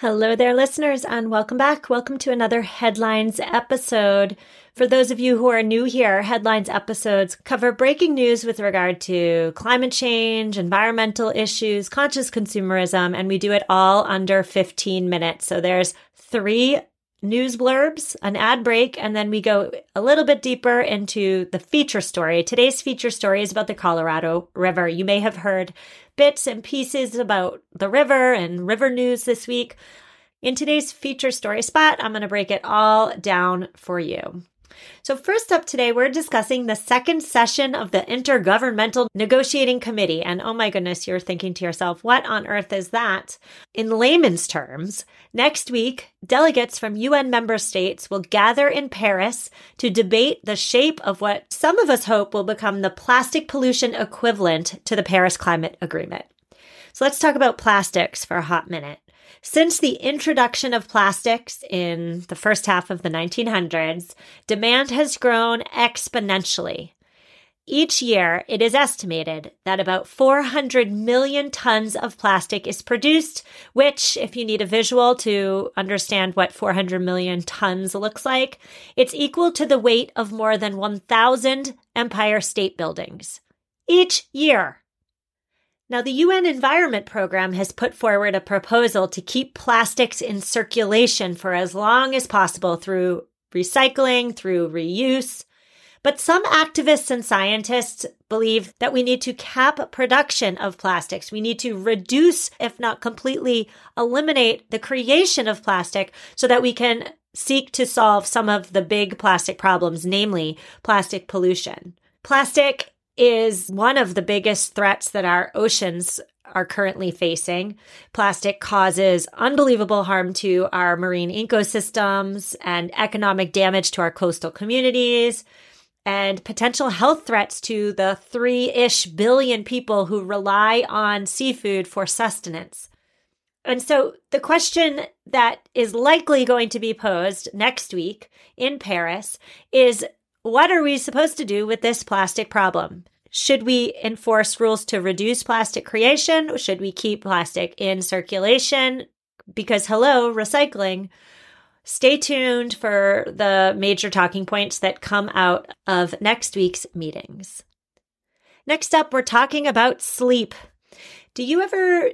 Hello there, listeners, and welcome back. Welcome to another Headlines episode. For those of you who are new here, Headlines episodes cover breaking news with regard to climate change, environmental issues, conscious consumerism, and we do it all under 15 minutes. So there's three news blurbs, an ad break, and then we go a little bit deeper into the feature story. Today's feature story is about the Colorado River. You may have heard bits and pieces about the river and river news this week. In today's feature story spot, I'm going to break it all down for you. So, first up today, we're discussing the second session of the Intergovernmental Negotiating Committee. And oh my goodness, you're thinking to yourself, what on earth is that? In layman's terms, next week, delegates from UN member states will gather in Paris to debate the shape of what some of us hope will become the plastic pollution equivalent to the Paris Climate Agreement. So, let's talk about plastics for a hot minute. Since the introduction of plastics in the first half of the 1900s, demand has grown exponentially. Each year, it is estimated that about 400 million tons of plastic is produced, which, if you need a visual to understand what 400 million tons looks like, it's equal to the weight of more than 1,000 Empire State Buildings. Each year. Now, the UN Environment Program has put forward a proposal to keep plastics in circulation for as long as possible through recycling, through reuse. But some activists and scientists believe that we need to cap production of plastics. We need to reduce, if not completely eliminate the creation of plastic so that we can seek to solve some of the big plastic problems, namely plastic pollution. Plastic is one of the biggest threats that our oceans are currently facing. Plastic causes unbelievable harm to our marine ecosystems and economic damage to our coastal communities and potential health threats to the three ish billion people who rely on seafood for sustenance. And so the question that is likely going to be posed next week in Paris is what are we supposed to do with this plastic problem? Should we enforce rules to reduce plastic creation? Should we keep plastic in circulation? Because, hello, recycling. Stay tuned for the major talking points that come out of next week's meetings. Next up, we're talking about sleep. Do you ever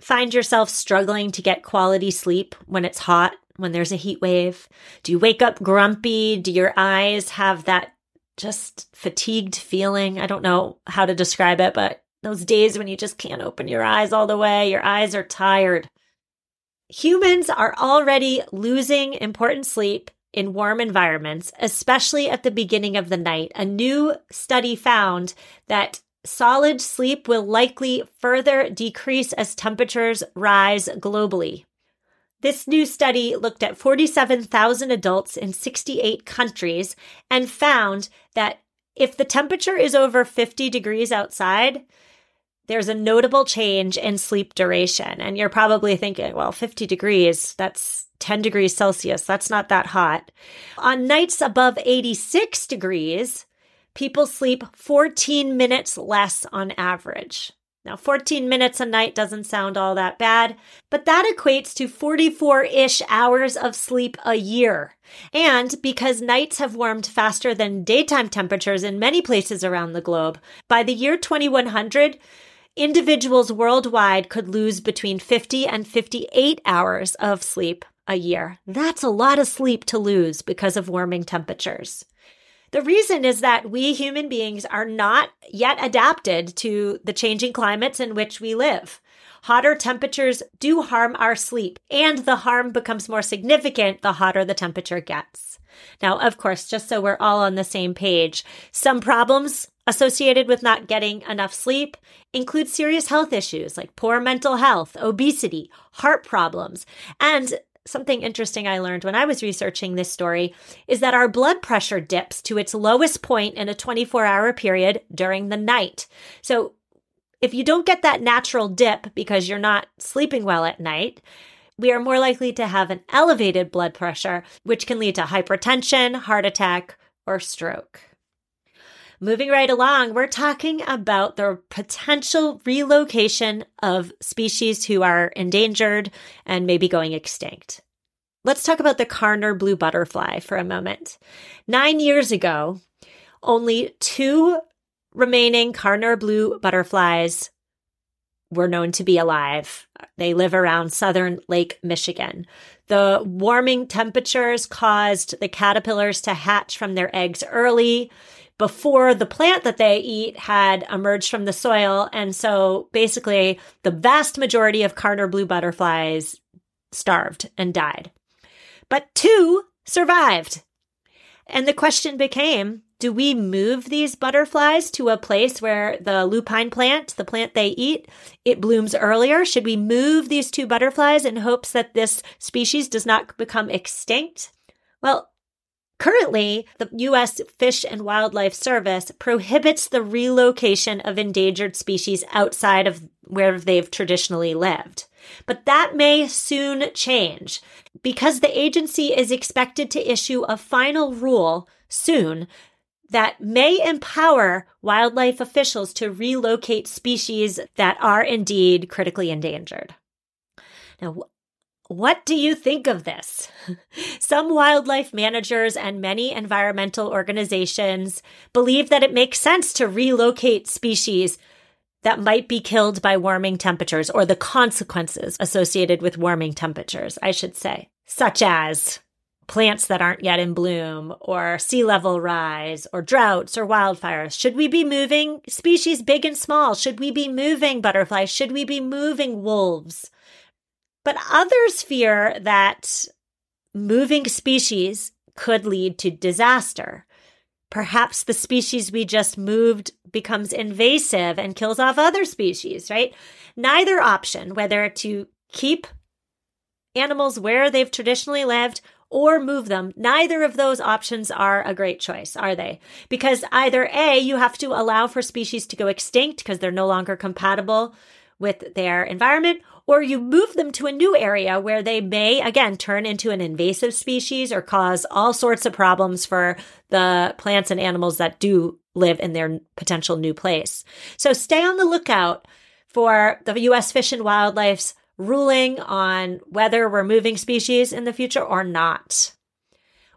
find yourself struggling to get quality sleep when it's hot, when there's a heat wave? Do you wake up grumpy? Do your eyes have that just fatigued feeling? I don't know how to describe it, but those days when you just can't open your eyes all the way, your eyes are tired. Humans are already losing important sleep in warm environments, especially at the beginning of the night. A new study found that solid sleep will likely further decrease as temperatures rise globally. This new study looked at 47,000 adults in 68 countries and found that if the temperature is over 50 degrees outside, there's a notable change in sleep duration. And you're probably thinking, well, 50 degrees, that's 10 degrees Celsius. That's not that hot. On nights above 86 degrees, people sleep 14 minutes less on average. Now, 14 minutes a night doesn't sound all that bad, but that equates to 44 ish hours of sleep a year. And because nights have warmed faster than daytime temperatures in many places around the globe, by the year 2100, individuals worldwide could lose between 50 and 58 hours of sleep a year. That's a lot of sleep to lose because of warming temperatures. The reason is that we human beings are not yet adapted to the changing climates in which we live. Hotter temperatures do harm our sleep, and the harm becomes more significant the hotter the temperature gets. Now, of course, just so we're all on the same page, some problems associated with not getting enough sleep include serious health issues like poor mental health, obesity, heart problems, and something interesting I learned when I was researching this story is that our blood pressure dips to its lowest point in a 24 hour period during the night. So if you don't get that natural dip because you're not sleeping well at night, we are more likely to have an elevated blood pressure, which can lead to hypertension, heart attack, or stroke. Moving right along, we're talking about the potential relocation of species who are endangered and maybe going extinct. Let's talk about the Karner blue butterfly for a moment. Nine years ago, only two remaining Karner blue butterflies were known to be alive. They live around southern Lake Michigan. The warming temperatures caused the caterpillars to hatch from their eggs early before the plant that they eat had emerged from the soil. And so basically, the vast majority of Karner blue butterflies starved and died. But two survived. And the question became do we move these butterflies to a place where the lupine plant, the plant they eat, it blooms earlier? Should we move these two butterflies in hopes that this species does not become extinct? Well, Currently, the U.S. Fish and Wildlife Service prohibits the relocation of endangered species outside of where they've traditionally lived. But that may soon change because the agency is expected to issue a final rule soon that may empower wildlife officials to relocate species that are indeed critically endangered. Now, what do you think of this? Some wildlife managers and many environmental organizations believe that it makes sense to relocate species that might be killed by warming temperatures or the consequences associated with warming temperatures, I should say, such as plants that aren't yet in bloom or sea level rise or droughts or wildfires. Should we be moving species big and small? Should we be moving butterflies? Should we be moving wolves? But others fear that moving species could lead to disaster. Perhaps the species we just moved becomes invasive and kills off other species, right? Neither option, whether to keep animals where they've traditionally lived or move them, neither of those options are a great choice, are they? Because either A, you have to allow for species to go extinct because they're no longer compatible with their environment, or you move them to a new area where they may, again, turn into an invasive species or cause all sorts of problems for the plants and animals that do live in their potential new place. So stay on the lookout for the U.S. Fish and Wildlife's ruling on whether we're moving species in the future or not.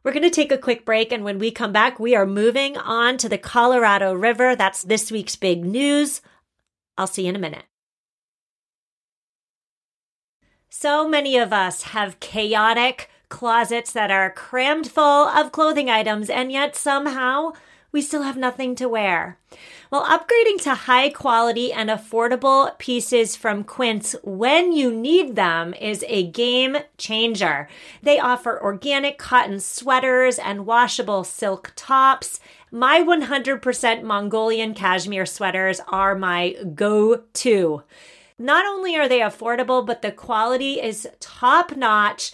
We're going to take a quick break, and when we come back, we are moving on to the Colorado River. That's this week's big news. I'll see you in a minute. So many of us have chaotic closets that are crammed full of clothing items, and yet somehow we still have nothing to wear. Well, upgrading to high quality and affordable pieces from Quince when you need them is a game changer. They offer organic cotton sweaters and washable silk tops. My 100% Mongolian cashmere sweaters are my go to. Not only are they affordable, but the quality is top notch.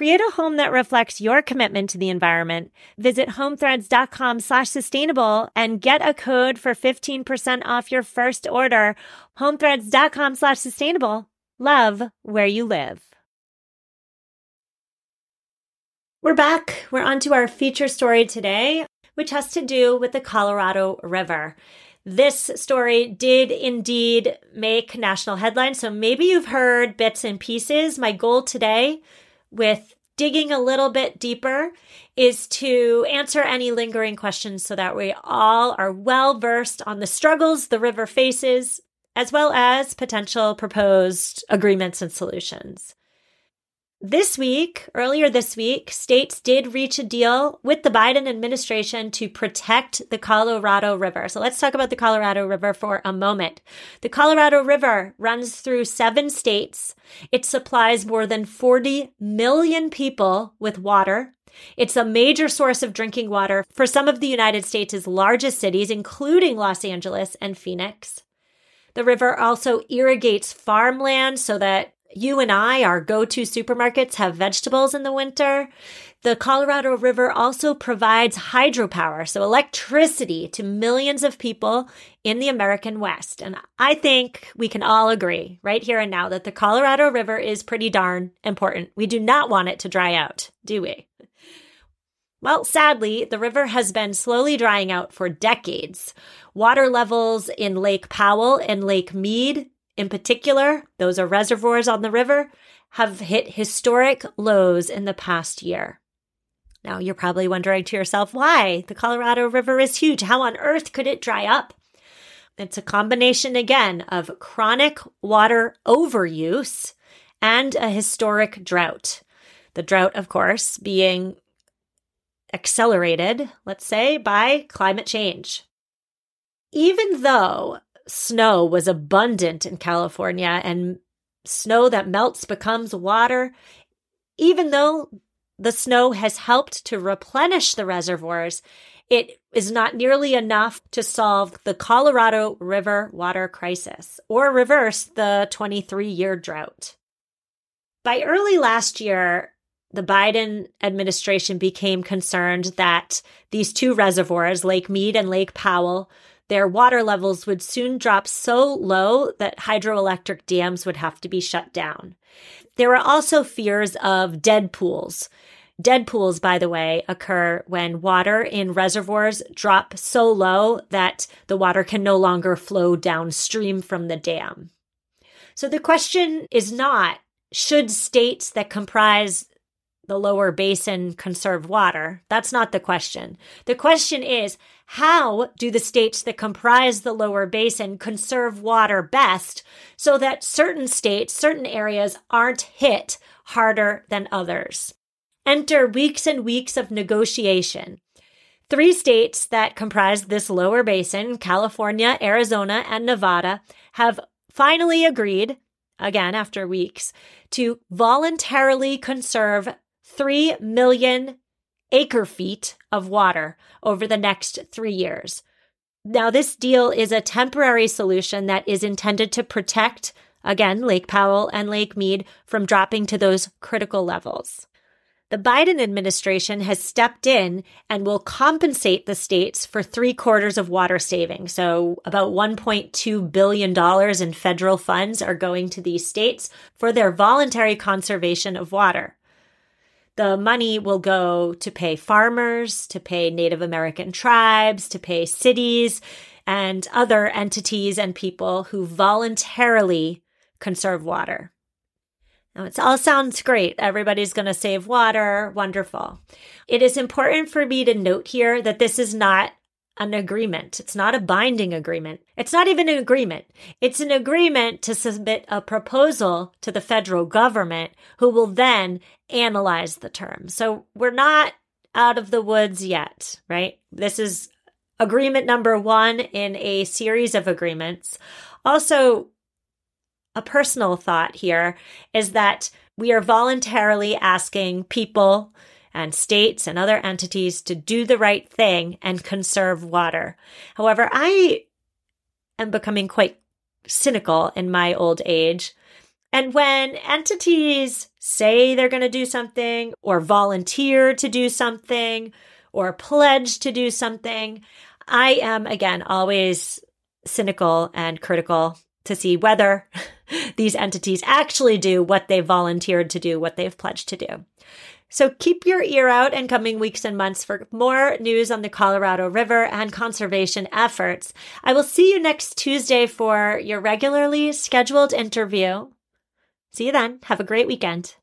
Create a home that reflects your commitment to the environment. Visit homethreads.com slash sustainable and get a code for 15% off your first order. Homethreads.com slash sustainable. Love where you live. We're back. We're on to our feature story today, which has to do with the Colorado River. This story did indeed make national headlines, so maybe you've heard bits and pieces. My goal today with digging a little bit deeper is to answer any lingering questions so that we all are well versed on the struggles the river faces, as well as potential proposed agreements and solutions. This week, earlier this week, states did reach a deal with the Biden administration to protect the Colorado River. So let's talk about the Colorado River for a moment. The Colorado River runs through seven states. It supplies more than 40 million people with water. It's a major source of drinking water for some of the United States' largest cities, including Los Angeles and Phoenix. The river also irrigates farmland so that you and I, our go to supermarkets, have vegetables in the winter. The Colorado River also provides hydropower, so electricity to millions of people in the American West. And I think we can all agree right here and now that the Colorado River is pretty darn important. We do not want it to dry out, do we? Well, sadly, the river has been slowly drying out for decades. Water levels in Lake Powell and Lake Mead in particular, those are reservoirs on the river, have hit historic lows in the past year. Now, you're probably wondering to yourself, why? The Colorado River is huge. How on earth could it dry up? It's a combination, again, of chronic water overuse and a historic drought. The drought, of course, being accelerated, let's say, by climate change. Even though snow was abundant in California and snow that melts becomes water, even though the snow has helped to replenish the reservoirs, it is not nearly enough to solve the Colorado River water crisis or reverse the 23 year drought. By early last year, the Biden administration became concerned that these two reservoirs, Lake Mead and Lake Powell, their water levels would soon drop so low that hydroelectric dams would have to be shut down. There were also fears of dead pools. Dead pools, by the way, occur when water in reservoirs drop so low that the water can no longer flow downstream from the dam. So the question is not should states that comprise the lower basin conserve water? That's not the question. The question is how do the states that comprise the lower basin conserve water best so that certain states, certain areas aren't hit harder than others? Enter weeks and weeks of negotiation. Three states that comprise this lower basin, California, Arizona, and Nevada, have finally agreed, again after weeks, to voluntarily conserve 3 million acre feet of water over the next three years. Now, this deal is a temporary solution that is intended to protect, again, Lake Powell and Lake Mead from dropping to those critical levels. The Biden administration has stepped in and will compensate the states for three quarters of water saving. So, about $1.2 billion in federal funds are going to these states for their voluntary conservation of water. The money will go to pay farmers, to pay Native American tribes, to pay cities and other entities and people who voluntarily conserve water. Now, it all sounds great. Everybody's going to save water. Wonderful. It is important for me to note here that this is not an agreement. It's not a binding agreement. It's not even an agreement. It's an agreement to submit a proposal to the federal government who will then analyze the term. So we're not out of the woods yet, right? This is agreement number one in a series of agreements. Also, a personal thought here is that we are voluntarily asking people and states and other entities to do the right thing and conserve water. However, I am becoming quite cynical in my old age. And when entities say they're going to do something or volunteer to do something or pledge to do something, I am again always cynical and critical to see whether these entities actually do what they volunteered to do, what they've pledged to do. So keep your ear out in coming weeks and months for more news on the Colorado River and conservation efforts. I will see you next Tuesday for your regularly scheduled interview. See you then. Have a great weekend.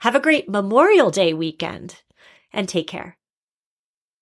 Have a great Memorial Day weekend and take care.